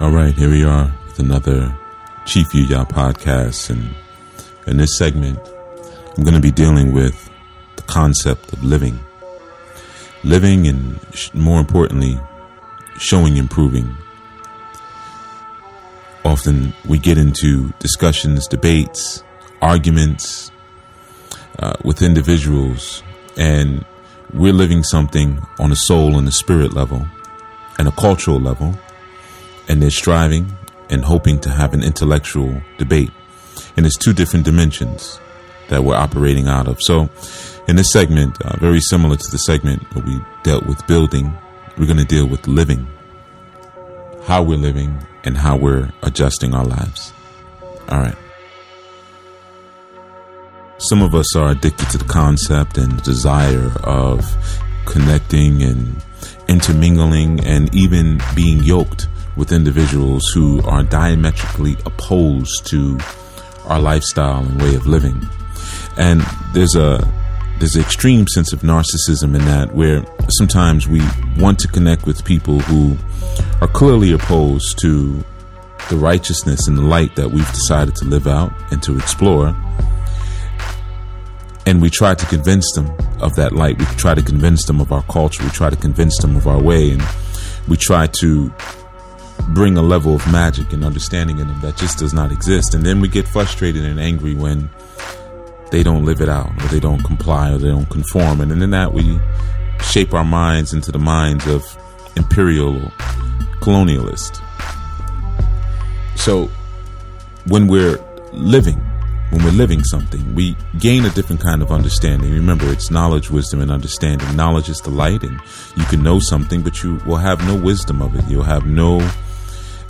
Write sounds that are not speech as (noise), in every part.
All right, here we are with another Chief Yuya podcast. And in this segment, I'm going to be dealing with the concept of living. Living and, more importantly, showing improving. Often we get into discussions, debates, arguments uh, with individuals, and we're living something on a soul and a spirit level and a cultural level and they're striving and hoping to have an intellectual debate. And it's two different dimensions that we're operating out of. So, in this segment, uh, very similar to the segment where we dealt with building, we're going to deal with living, how we're living, and how we're adjusting our lives. All right. Some of us are addicted to the concept and the desire of connecting and intermingling and even being yoked with individuals who are diametrically opposed to our lifestyle and way of living. And there's a there's an extreme sense of narcissism in that where sometimes we want to connect with people who are clearly opposed to the righteousness and the light that we've decided to live out and to explore. And we try to convince them of that light. We try to convince them of our culture. We try to convince them of our way. And we try to bring a level of magic and understanding in them that just does not exist. And then we get frustrated and angry when they don't live it out or they don't comply or they don't conform. And in that, we shape our minds into the minds of imperial colonialists. So when we're living, when we're living something, we gain a different kind of understanding. Remember, it's knowledge, wisdom, and understanding. Knowledge is the light, and you can know something, but you will have no wisdom of it. You'll have no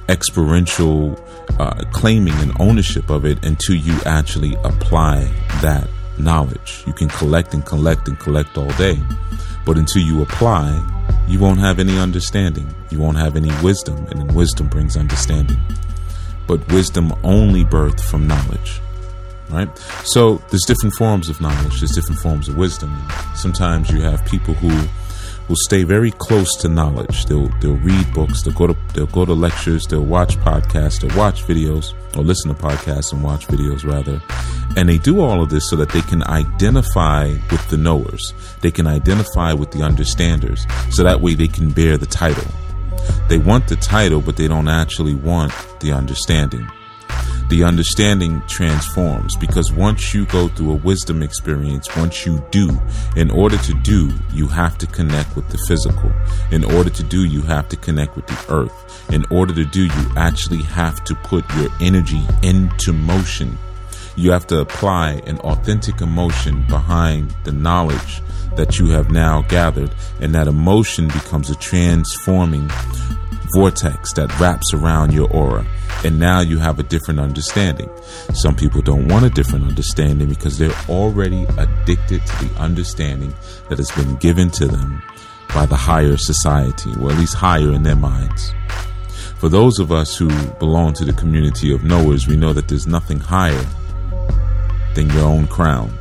experiential uh, claiming and ownership of it until you actually apply that knowledge. You can collect and collect and collect all day, but until you apply, you won't have any understanding. You won't have any wisdom, and then wisdom brings understanding. But wisdom only birthed from knowledge, right? So there's different forms of knowledge. There's different forms of wisdom. Sometimes you have people who will stay very close to knowledge. They'll they'll read books, they'll go to they'll go to lectures, they'll watch podcasts, they'll watch videos, or listen to podcasts and watch videos rather. And they do all of this so that they can identify with the knowers. They can identify with the understanders. So that way they can bear the title. They want the title, but they don't actually want the understanding the understanding transforms because once you go through a wisdom experience, once you do, in order to do, you have to connect with the physical. In order to do, you have to connect with the earth. In order to do, you actually have to put your energy into motion. You have to apply an authentic emotion behind the knowledge that you have now gathered, and that emotion becomes a transforming vortex that wraps around your aura. And now you have a different understanding. Some people don't want a different understanding because they're already addicted to the understanding that has been given to them by the higher society, or at least higher in their minds. For those of us who belong to the community of knowers, we know that there's nothing higher than your own crown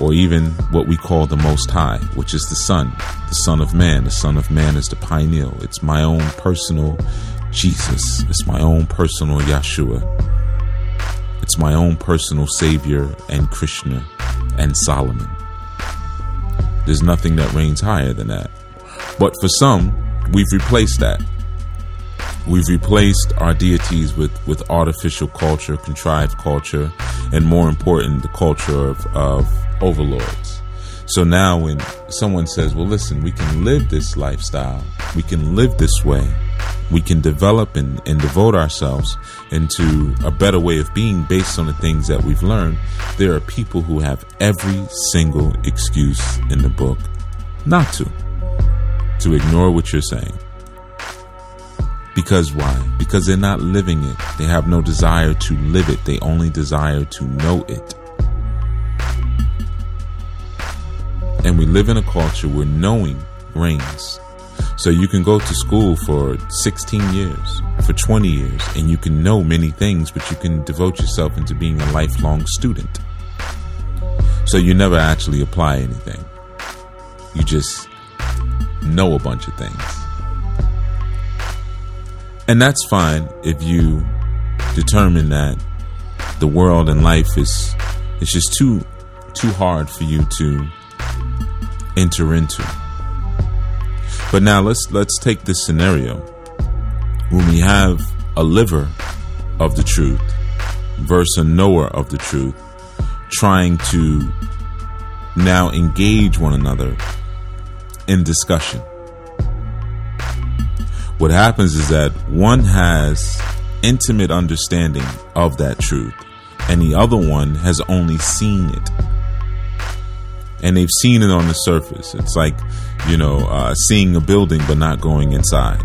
or even what we call the Most High, which is the Son, the Son of Man. The Son of Man is the pineal. It's my own personal Jesus. It's my own personal Yeshua. It's my own personal Savior and Krishna and Solomon. There's nothing that reigns higher than that. But for some, we've replaced that. We've replaced our deities with, with artificial culture, contrived culture, and more important, the culture of, of overlords. So now when someone says, well, listen, we can live this lifestyle, we can live this way, we can develop and, and devote ourselves into a better way of being based on the things that we've learned, there are people who have every single excuse in the book not to, to ignore what you're saying. Because why? Because they're not living it. They have no desire to live it. They only desire to know it. And we live in a culture where knowing reigns. So you can go to school for 16 years, for 20 years, and you can know many things, but you can devote yourself into being a lifelong student. So you never actually apply anything. You just know a bunch of things. And that's fine if you determine that the world and life is it's just too too hard for you to enter into. But now let's let's take this scenario when we have a liver of the truth versus a knower of the truth trying to now engage one another in discussion. What happens is that one has intimate understanding of that truth and the other one has only seen it. And they've seen it on the surface. It's like, you know, uh, seeing a building but not going inside.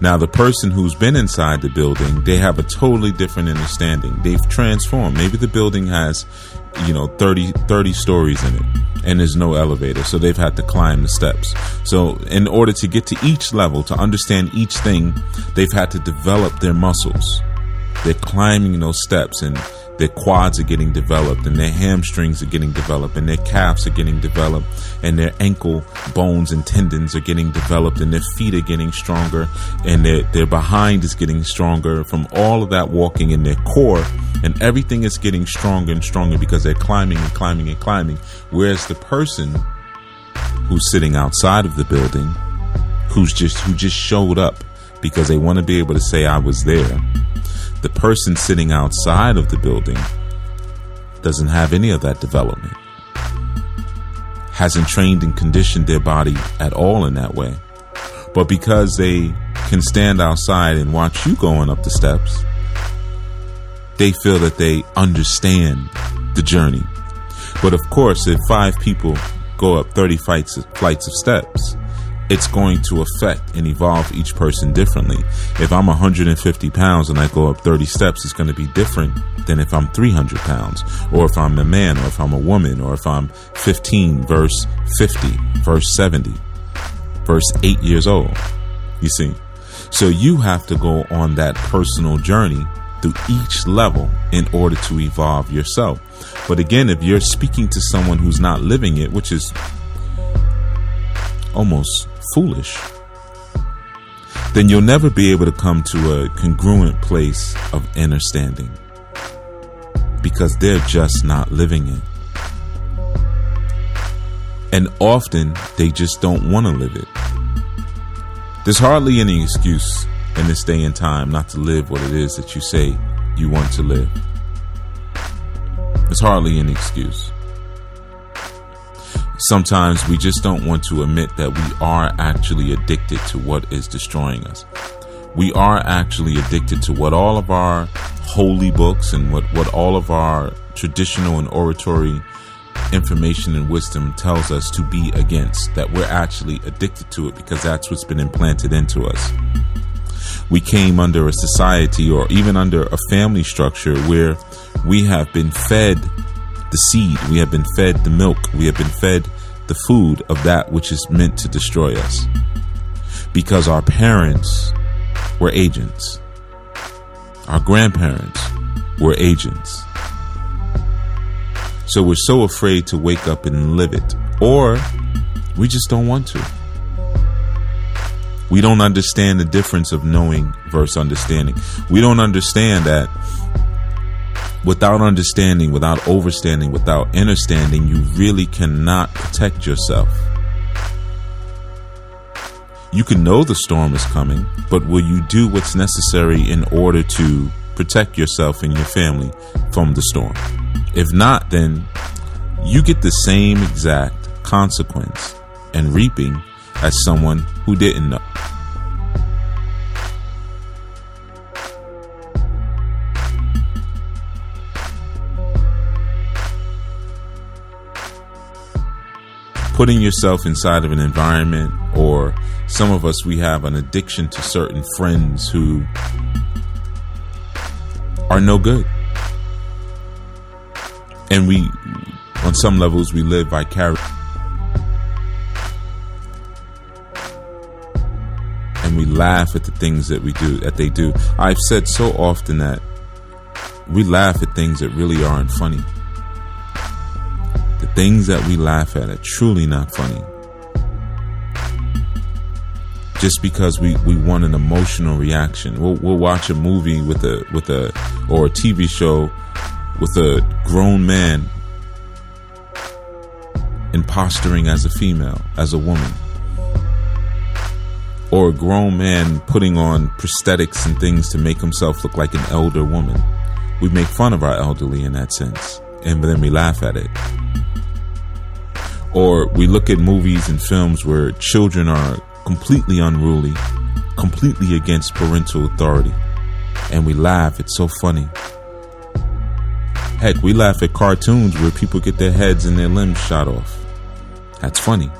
Now, the person who's been inside the building, they have a totally different understanding. They've transformed. Maybe the building has, you know, 30, 30 stories in it and there's no elevator. So they've had to climb the steps. So in order to get to each level, to understand each thing, they've had to develop their muscles. They're climbing those steps and their quads are getting developed and their hamstrings are getting developed and their calves are getting developed and their ankle bones and tendons are getting developed and their feet are getting stronger and their, their behind is getting stronger from all of that walking in their core and everything is getting stronger and stronger because they're climbing and climbing and climbing. Whereas the person who's sitting outside of the building who's just who just showed up because they want to be able to say I was there the person sitting outside of the building doesn't have any of that development, hasn't trained and conditioned their body at all in that way. But because they can stand outside and watch you going up the steps, they feel that they understand the journey. But of course, if five people go up 30 flights, flights of steps, it's going to affect and evolve each person differently. If I'm 150 pounds and I go up 30 steps, it's going to be different than if I'm 300 pounds, or if I'm a man, or if I'm a woman, or if I'm 15 verse 50, verse 70, verse 8 years old. You see? So you have to go on that personal journey through each level in order to evolve yourself. But again, if you're speaking to someone who's not living it, which is almost foolish, then you'll never be able to come to a congruent place of understanding because they're just not living it. And often they just don't want to live it. There's hardly any excuse in this day and time not to live what it is that you say you want to live. There's hardly any excuse sometimes we just don't want to admit that we are actually addicted to what is destroying us. We are actually addicted to what all of our holy books and what, what all of our traditional and oratory information and wisdom tells us to be against, that we're actually addicted to it because that's what's been implanted into us. We came under a society or even under a family structure where we have been fed the seed, we have been fed the milk, we have been fed the food of that which is meant to destroy us. Because our parents were agents, our grandparents were agents. So we're so afraid to wake up and live it, or we just don't want to. We don't understand the difference of knowing versus understanding. We don't understand that without understanding, without overstanding, without understanding, you really cannot protect yourself. You can know the storm is coming, but will you do what's necessary in order to protect yourself and your family from the storm? If not, then you get the same exact consequence and reaping as someone who didn't know. Putting yourself inside of an environment, or some of us, we have an addiction to certain friends who are no good. And we, on some levels, we live vicariously. And we laugh at the things that we do, that they do. I've said so often that we laugh at things that really aren't funny. Things that we laugh at are truly not funny. just because we, we want an emotional reaction. We'll, we'll watch a movie with a with a or a TV show with a grown man imposturing as a female, as a woman, or a grown man putting on prosthetics and things to make himself look like an elder woman. We make fun of our elderly in that sense, and then we laugh at it. Or we look at movies and films where children are completely unruly, completely against parental authority, and we laugh. It's so funny. Heck, we laugh at cartoons where people get their heads and their limbs shot off. That's funny.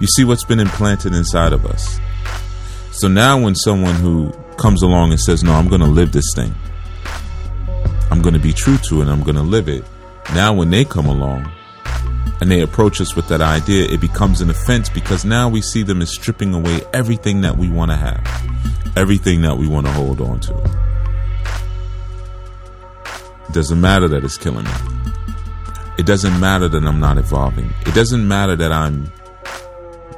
You see what's been implanted inside of us. So now, when someone who comes along and says, No, I'm going to live this thing, I'm going to be true to it, I'm going to live it. Now, when they come along and they approach us with that idea, it becomes an offense because now we see them as stripping away everything that we want to have, everything that we want to hold on to. It doesn't matter that it's killing me. It doesn't matter that I'm not evolving. It doesn't matter that I'm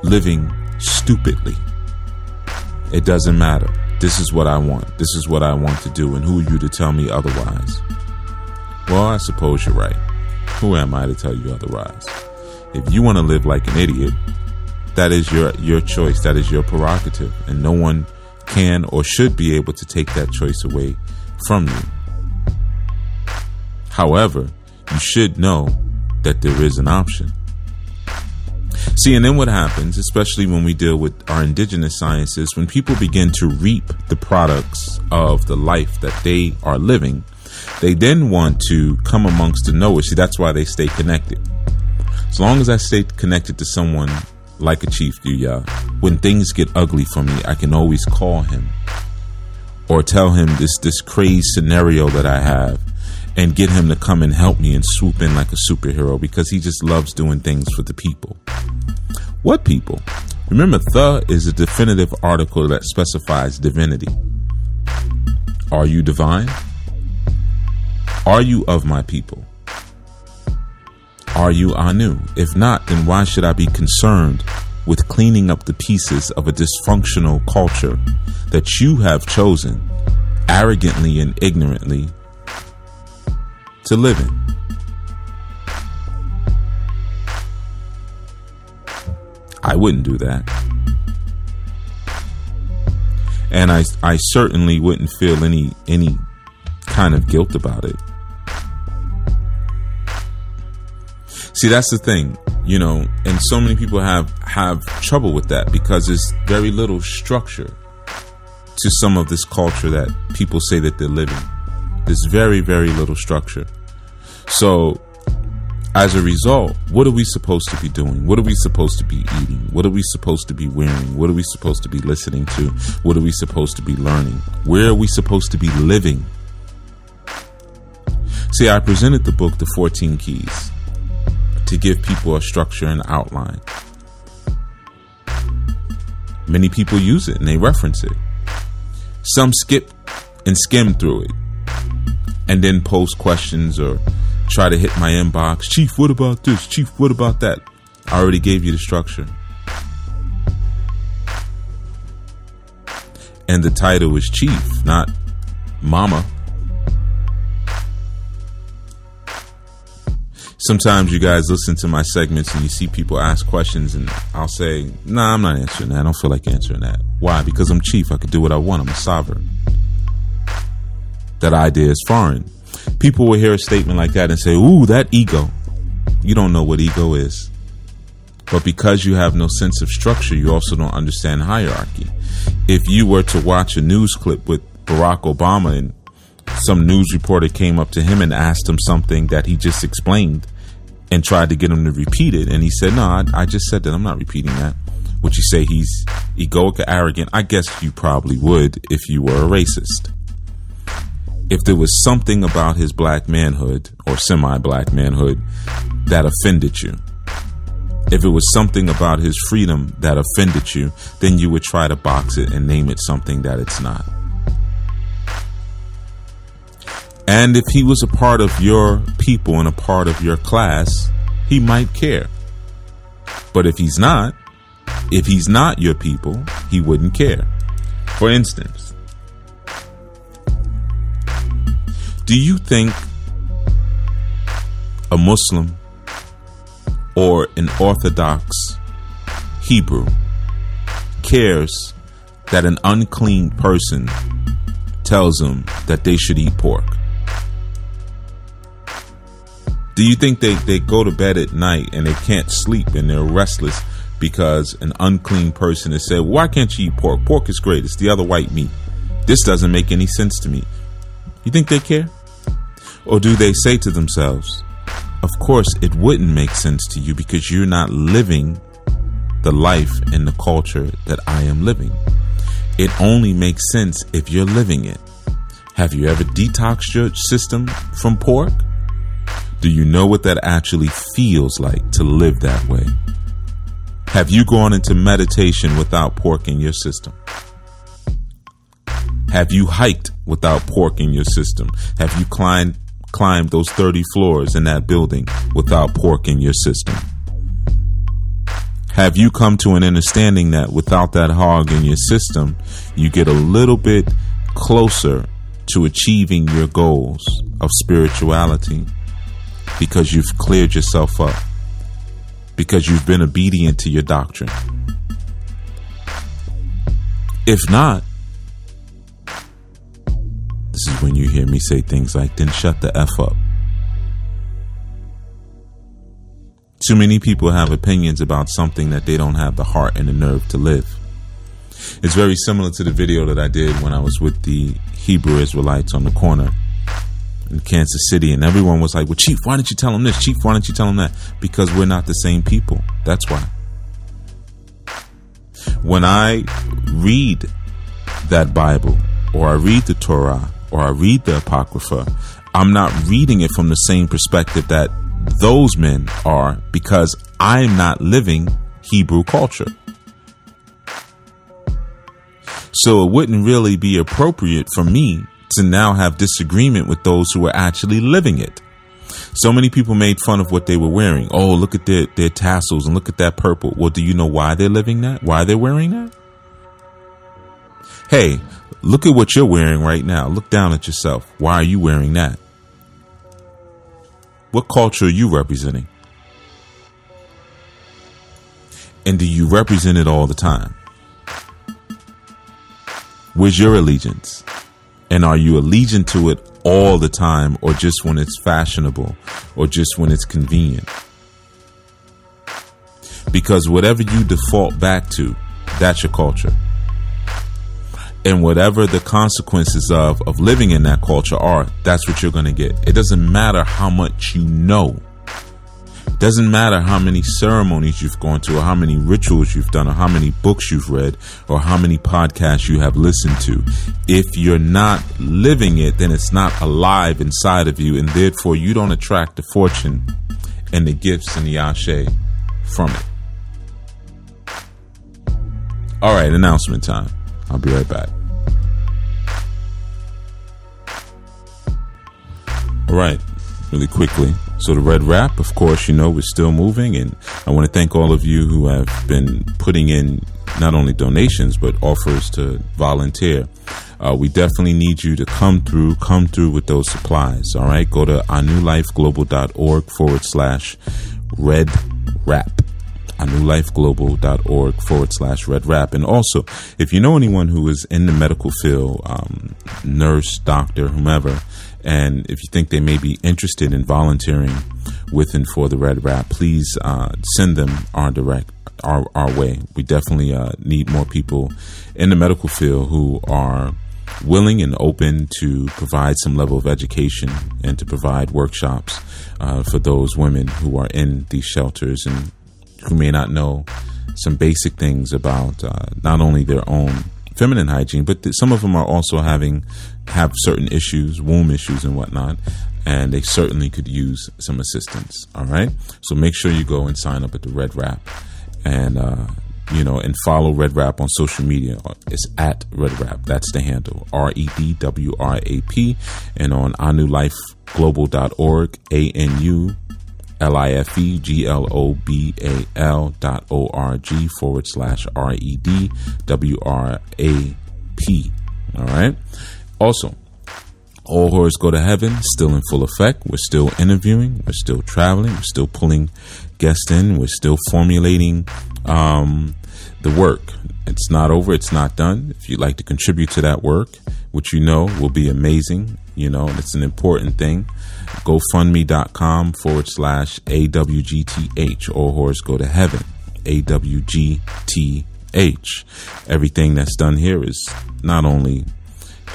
living stupidly. It doesn't matter. This is what I want. This is what I want to do. And who are you to tell me otherwise? Well, I suppose you're right. Who am I to tell you otherwise? If you want to live like an idiot, that is your your choice. That is your prerogative, and no one can or should be able to take that choice away from you. However, you should know that there is an option. See, and then what happens, especially when we deal with our indigenous sciences, when people begin to reap the products of the life that they are living, they then want to come amongst the knowers. See, that's why they stay connected. As long as I stay connected to someone like a Chief Yuya, when things get ugly for me, I can always call him or tell him this this crazy scenario that I have and get him to come and help me and swoop in like a superhero because he just loves doing things for the people. What people? Remember, the is a definitive article that specifies divinity. Are you divine? Are you of my people? Are you Anu? If not, then why should I be concerned with cleaning up the pieces of a dysfunctional culture that you have chosen arrogantly and ignorantly to live in. I wouldn't do that. And I I certainly wouldn't feel any any kind of guilt about it. See, that's the thing, you know, and so many people have have trouble with that because there's very little structure to some of this culture that people say that they're living. There's very, very little structure. So, as a result, what are we supposed to be doing? What are we supposed to be eating? What are we supposed to be wearing? What are we supposed to be listening to? What are we supposed to be learning? Where are we supposed to be living? See, I presented the book, The 14 Keys, to give people a structure and outline. Many people use it and they reference it. Some skip and skim through it and then post questions or try to hit my inbox. Chief, what about this? Chief, what about that? I already gave you the structure. And the title is Chief, not Mama. Sometimes you guys listen to my segments and you see people ask questions, and I'll say, Nah, I'm not answering that. I don't feel like answering that. Why? Because I'm chief. I can do what I want. I'm a sovereign. That idea is foreign people will hear a statement like that and say, Ooh, that ego. You don't know what ego is. But because you have no sense of structure, you also don't understand hierarchy. If you were to watch a news clip with Barack Obama and some news reporter came up to him and asked him something that he just explained and tried to get him to repeat it, and he said, No, I, I just said that. I'm not repeating that. Would you say he's egoic or arrogant? I guess you probably would if you were a racist if there was something about his black manhood or semi black manhood that offended you, if it was something about his freedom that offended you, then you would try to box it and name it something that it's not. And if he was a part of your people and a part of your class, he might care. But if he's not, If he's not your people, he wouldn't care. For instance, do you think a Muslim or an Orthodox Hebrew cares that an unclean person tells them that they should eat pork? Do you think they, they go to bed at night and they can't sleep and they're restless because an unclean person has said, Why can't you eat pork? Pork is great. It's the other white meat. This doesn't make any sense to me. You think they care? Or do they say to themselves, Of course, it wouldn't make sense to you because you're not living the life and the culture that I am living. It only makes sense if you're living it. Have you ever detoxed your system from pork? Do you know what that actually feels like to live that way? Have you gone into meditation without pork in your system? Have you hiked without pork in your system? Have you climbed climbed those 30 floors in that building without pork in your system? Have you come to an understanding that without that hog in your system, you get a little bit closer to achieving your goals of spirituality because you've cleared yourself up? because you've been obedient to your doctrine. If not, this is when you hear me say things like, then shut the F up. Too many people have opinions about something that they don't have the heart and the nerve to live. It's very similar to the video that I did when I was with the Hebrew Israelites on the corner in Kansas City, and everyone was like, "Well, Chief, why didn't you tell him this? Chief, why didn't you tell him that?" Because we're not the same people. That's why. When I read that Bible, or I read the Torah, or I read the Apocrypha, I'm not reading it from the same perspective that those men are because I'm not living Hebrew culture. So it wouldn't really be appropriate for me to now have disagreement with those who are actually living it. So many people made fun of what they were wearing. Oh, look at their, their tassels and look at that purple. Well, do you know why they're living that? Why they're wearing that? Hey, look at what you're wearing right now. Look down at yourself. Why are you wearing that? What culture are you representing? And do you represent it all the time? Where's your allegiance? And are you allegiant to it all the time or just when it's fashionable or just when it's convenient? Because whatever you default back to, that's your culture. And whatever the consequences of, of living in that culture are, that's what you're going to get. It doesn't matter how much you know doesn't matter how many ceremonies you've gone to, or how many rituals you've done, or how many books you've read, or how many podcasts you have listened to. If you're not living it, then it's not alive inside of you, and therefore you don't attract the fortune and the gifts and the ashe from it. All right, announcement time. I'll be right back. All right, really quickly. So the red wrap, of course, you know, we're still moving, and I want to thank all of you who have been putting in not only donations but offers to volunteer. Uh, we definitely need you to come through, come through with those supplies. All right, go to anulifeglobal.org forward slash red wrap anulifeglobal.org forward slash red wrap. And also, if you know anyone who is in the medical field, um, nurse, doctor, whomever, and if you think they may be interested in volunteering with and for the Red Wrap, please uh, send them our direct our, our way. We definitely uh, need more people in the medical field who are willing and open to provide some level of education and to provide workshops uh, for those women who are in these shelters and who may not know some basic things about uh, not only their own feminine hygiene, but th- some of them are also having have certain issues, womb issues and whatnot, and they certainly could use some assistance. All right, so make sure you go and sign up at the Red Wrap, and uh, you know, and follow Red Wrap on social media. It's at Red Wrap. That's the handle. R E D W R A P, and on anulifeglobal.org. A N U L I F E G L O B A L dot O R G forward slash R E D W R A P. All right. Also, all Whores Go to Heaven still in full effect. We're still interviewing. We're still traveling. We're still pulling guests in. We're still formulating um, the work. It's not over. It's not done. If you'd like to contribute to that work, which you know will be amazing, you know, and it's an important thing. GoFundMe.com forward slash AWGTH. All Whores Go to Heaven. AWGTH. Everything that's done here is not only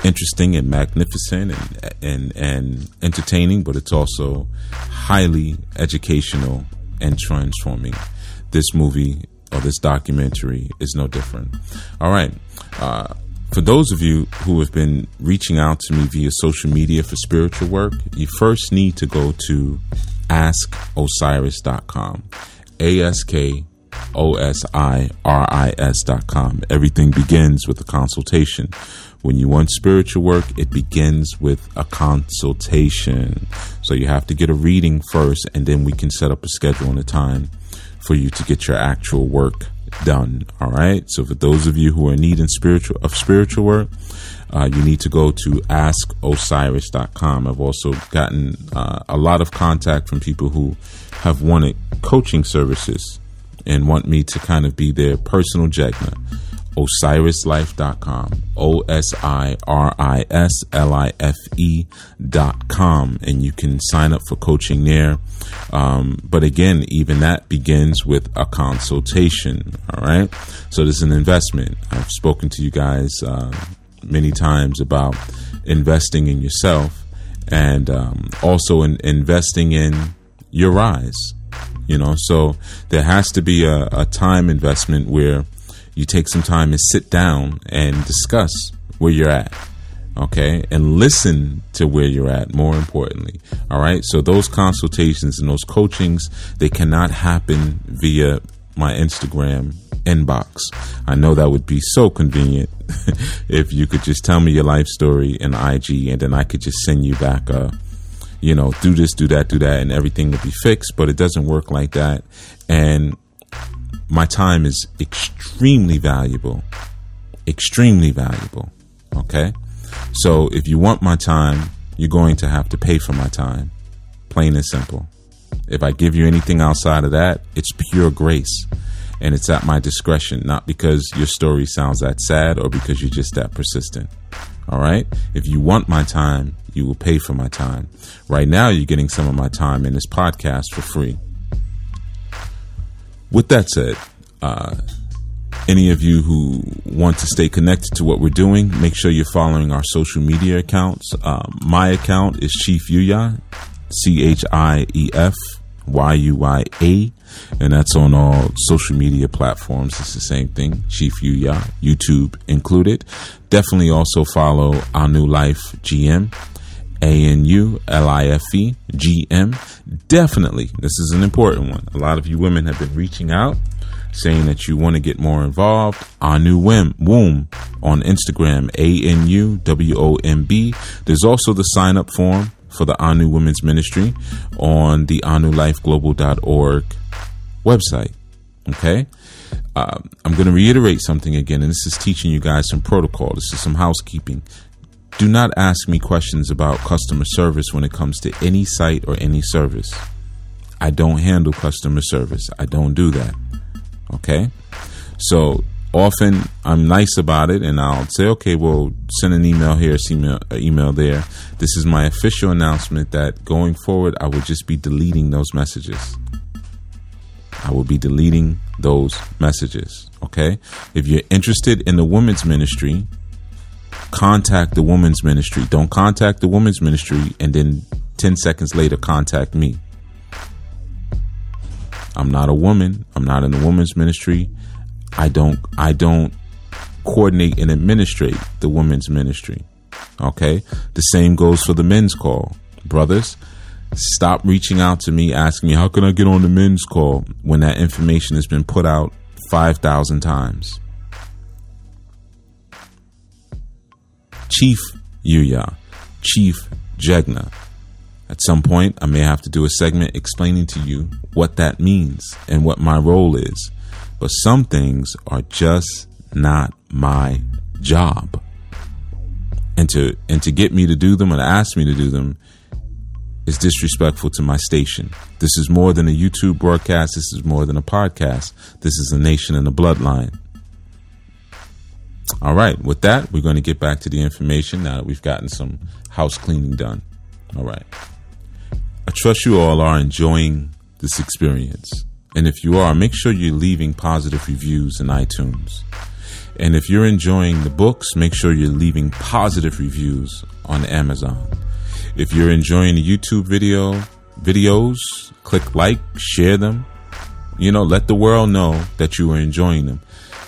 interesting and magnificent and, and, and entertaining, but it's also highly educational and transforming. This movie or this documentary is no different. All right. Uh, for those of you who have been reaching out to me via social media for spiritual work, you first need to go to askosiris.com. A S K O S I R I S.com. Everything begins with a consultation. When you want spiritual work, it begins with a consultation. So you have to get a reading first, and then we can set up a schedule and a time for you to get your actual work done. All right. So for those of you who are in need in spiritual of spiritual work, uh, you need to go to askosiris.com. I've also gotten uh, a lot of contact from people who have wanted coaching services and want me to kind of be their personal Jegna. OsirisLife.com. O S I R I S L I F E.com. And you can sign up for coaching there. Um, but again, even that begins with a consultation. All right. So this is an investment. I've spoken to you guys uh, many times about investing in yourself and um, also in investing in your rise. You know, so there has to be a, a time investment where you take some time and sit down and discuss where you're at okay? And listen to where you're at more importantly all right? So those consultations and those coachings they cannot happen via my instagram inbox. I know that would be so convenient (laughs) if you could just tell me your life story in ig and then i could just send you back a you know do this do that do that and everything would be fixed but it doesn't work like that. And my time is extremely valuable. Extremely valuable. Okay? So if you want my time, you're going to have to pay for my time. Plain and simple. If I give you anything outside of that, it's pure grace. And it's at my discretion, not because your story sounds that sad or because you're just that persistent. All right? If you want my time, you will pay for my time. Right now, you're getting some of my time in this podcast for free. With that said, uh, any of you who want to stay connected to what we're doing, make sure you're following our social media accounts. Uh, my account is Chief Yuya, C H I E F Y U Y A, and that's on all social media platforms. It's the same thing, Chief Yuya, YouTube included. Definitely also follow Anu Life GM. A N U L I F E G M. Definitely, this is an important one. A lot of you women have been reaching out saying that you want to get more involved. Anu Womb, Womb on Instagram, A N U W O M B. There's also the sign up form for the Anu Women's Ministry on the AnuLifeGlobal.org website. Okay. Uh, I'm going to reiterate something again, and this is teaching you guys some protocol. This is some housekeeping. Do not ask me questions about customer service when it comes to any site or any service. I don't handle customer service. I don't do that. Okay? So often I'm nice about it and I'll say, okay, well, send an email here, an email there. This is my official announcement that going forward, I will just be deleting those messages. I will be deleting those messages. Okay? If you're interested in the women's ministry, contact the women's ministry. Don't contact the women's ministry and then 10 seconds later contact me. I'm not a woman. I'm not in the women's ministry. I don't I don't coordinate and administrate the women's ministry. Okay? The same goes for the men's call. Brothers, stop reaching out to me asking me how can I get on the men's call when that information has been put out 5,000 times. Chief Yuya, Chief Jegna At some point, I may have to do a segment explaining to you what that means and what my role is. But some things are just not my job. And to and to get me to do them and ask me to do them is disrespectful to my station. This is more than a YouTube broadcast. This is more than a podcast. This is a nation and a bloodline. All right, with that, we're going to get back to the information now that we've gotten some house cleaning done. All right. I trust you all are enjoying this experience. And if you are, make sure you're leaving positive reviews in iTunes. And if you're enjoying the books, make sure you're leaving positive reviews on Amazon. If you're enjoying the YouTube video videos, click like, share them. You know, let the world know that you are enjoying them.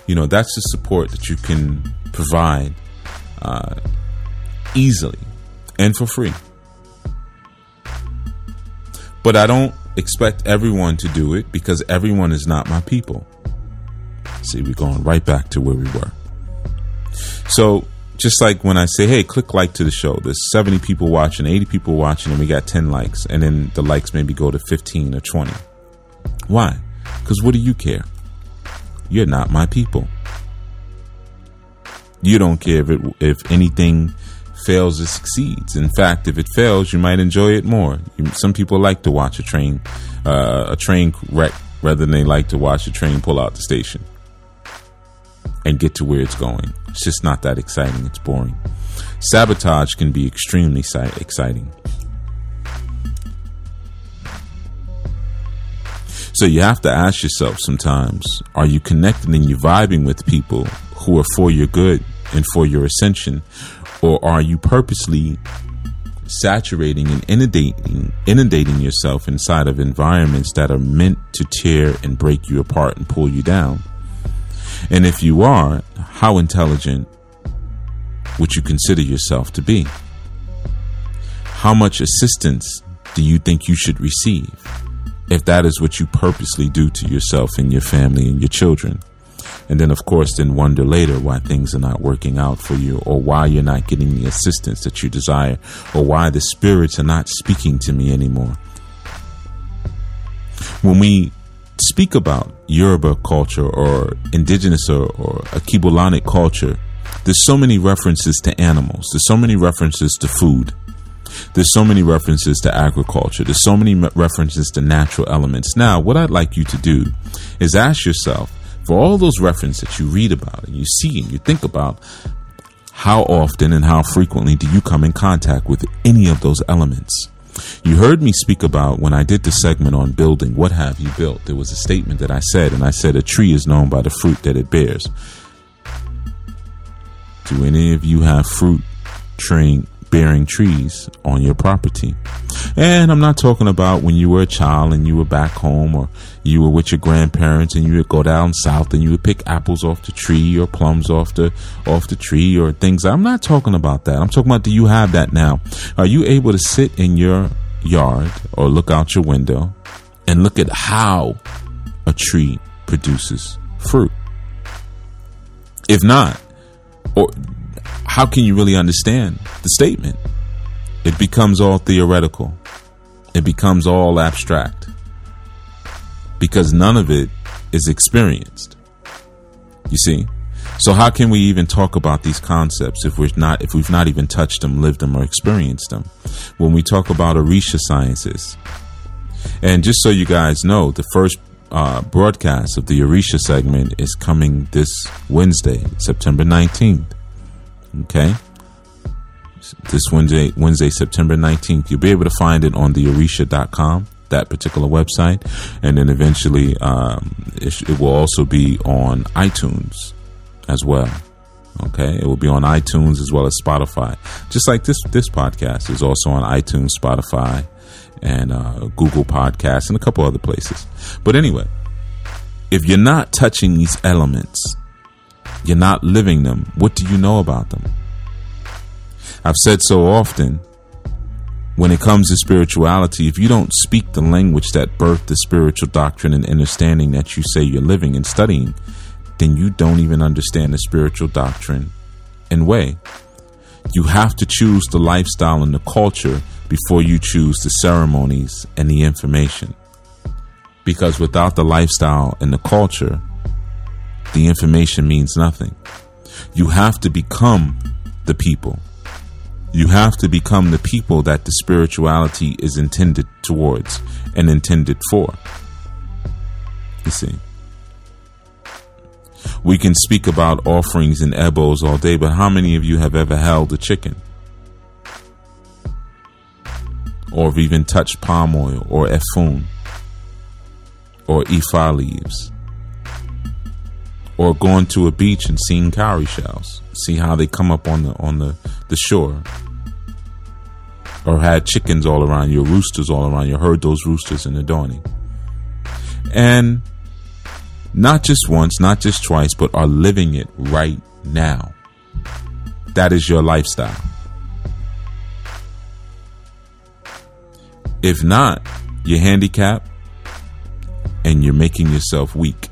You know, that's the support that you can provide uh, easily and for free. But I don't expect everyone to do it because everyone is not my people. See, we're going right back to where we were. So, just like when I say, hey, click like to the show, there's 70 people watching, 80 people watching, and we got 10 likes, and then the likes maybe go to 15 or 20. Why? Because what do you care? You're not my people. You don't care if, it, if anything fails or succeeds. In fact, if it fails, you might enjoy it more. Some people like to watch a train, uh, a train wreck, rather than they like to watch a train pull out the station and get to where it's going. It's just not that exciting. It's boring. Sabotage can be extremely exciting. So you have to ask yourself sometimes are you connecting and you vibing with people who are for your good and for your ascension? Or are you purposely saturating and inundating, inundating yourself inside of environments that are meant to tear and break you apart and pull you down? And if you are, how intelligent would you consider yourself to be? How much assistance do you think you should receive if that is what you purposely do to yourself and your family and your children? And then, of course, then wonder later why things are not working out for you, or why you're not getting the assistance that you desire, or why the spirits are not speaking to me anymore. When we speak about Yoruba culture or indigenous or, or Akibulanic culture, there's so many references to animals. There's so many references to food. There's so many references to agriculture. There's so many references to natural elements. Now, what I'd like you to do is ask yourself, for all those references that you read about and you see and you think about, how often and how frequently do you come in contact with any of those elements? You heard me speak about when I did the segment on building, what have you built? There was a statement that I said, and I said, a tree is known by the fruit that it bears. Do any of you have fruit tree bearing trees on your property? And I'm not talking about when you were a child and you were back home or you were with your grandparents and you would go down south and you would pick apples off the tree or plums off the off the tree or things. I'm not talking about that. I'm talking about do you have that now? Are you able to sit in your yard or look out your window and look at how a tree produces fruit? If not, or how can you really understand the statement? It becomes all theoretical. It becomes all abstract because none of it is experienced. You see? So how can we even talk about these concepts if we're not if we've not even touched them, lived them, or experienced them? When we talk about Orisha sciences, and just so you guys know, the first uh, broadcast of the Orisha segment is coming this Wednesday, September nineteenth. Okay, this Wednesday, Wednesday, September 19th. You'll be able to find it on the Orisha.com, that particular website. And then eventually, um, it, it will also be on iTunes as well. Okay, it will be on iTunes as well as Spotify. Just like this, this podcast is also on iTunes, Spotify, and uh, Google Podcasts, and a couple other places. But anyway, if you're not touching these elements, you're not living them. What do you know about them? I've said so often when it comes to spirituality, if you don't speak the language that birthed the spiritual doctrine and understanding that you say you're living and studying, then you don't even understand the spiritual doctrine and way. You have to choose the lifestyle and the culture before you choose the ceremonies and the information. Because without the lifestyle and the culture, the information means nothing. You have to become the people. You have to become the people that the spirituality is intended towards and intended for. You see. We can speak about offerings and ebos all day, but how many of you have ever held a chicken? Or have even touched palm oil or efun or ifa leaves? Or going to a beach and seeing cowrie shells? See how they come up on the on the, the shore. Or had chickens all around you, roosters all around you, heard those roosters in the dawning. And not just once, not just twice, but are living it right now. That is your lifestyle. If not, you're handicapped and you're making yourself weak.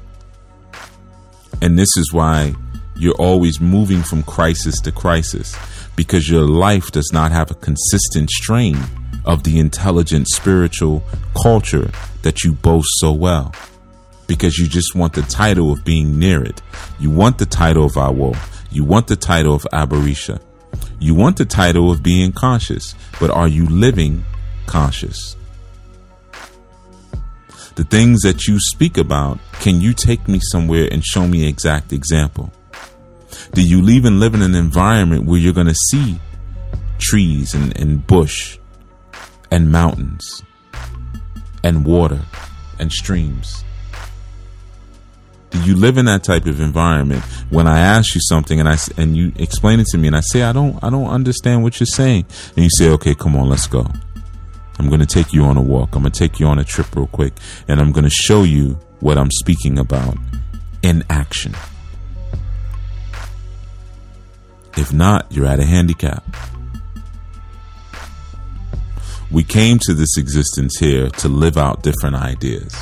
And this is why you're always moving from crisis to crisis because your life does not have a consistent strain of the intelligent spiritual culture that you boast so well because you just want the title of being near it. You want the title of Awo. You want the title of Abarisha. You want the title of being conscious, but are you living conscious? The things that you speak about, can you take me somewhere and show me exact example? Do you live and live in an environment where you're going to see trees and, and bush and mountains and water and streams? Do you live in that type of environment? When I ask you something and I and you explain it to me and I say I don't I don't understand what you're saying, and you say, okay, come on, let's go. I'm going to take you on a walk. I'm going to take you on a trip real quick, and I'm going to show you what I'm speaking about in action. If not, you're at a handicap. We came to this existence here to live out different ideas.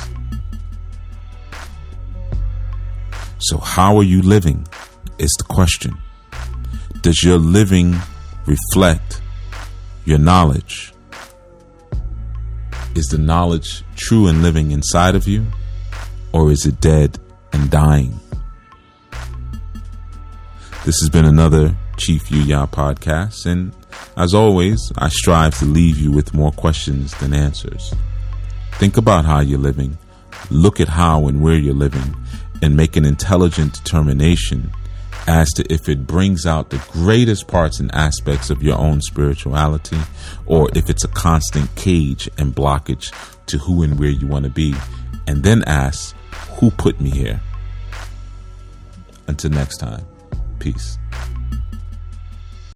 So, how are you living? Is the question. Does your living reflect your knowledge? Is the knowledge true and living inside of you? Or is it dead and dying? This has been another Chief Yuya podcast, and as always, I strive to leave you with more questions than answers. Think about how you're living, look at how and where you're living, and make an intelligent determination as to if it brings out the greatest parts and aspects of your own spirituality or if it's a constant cage and blockage to who and where you want to be. And then ask, who put me here? Until next time, peace.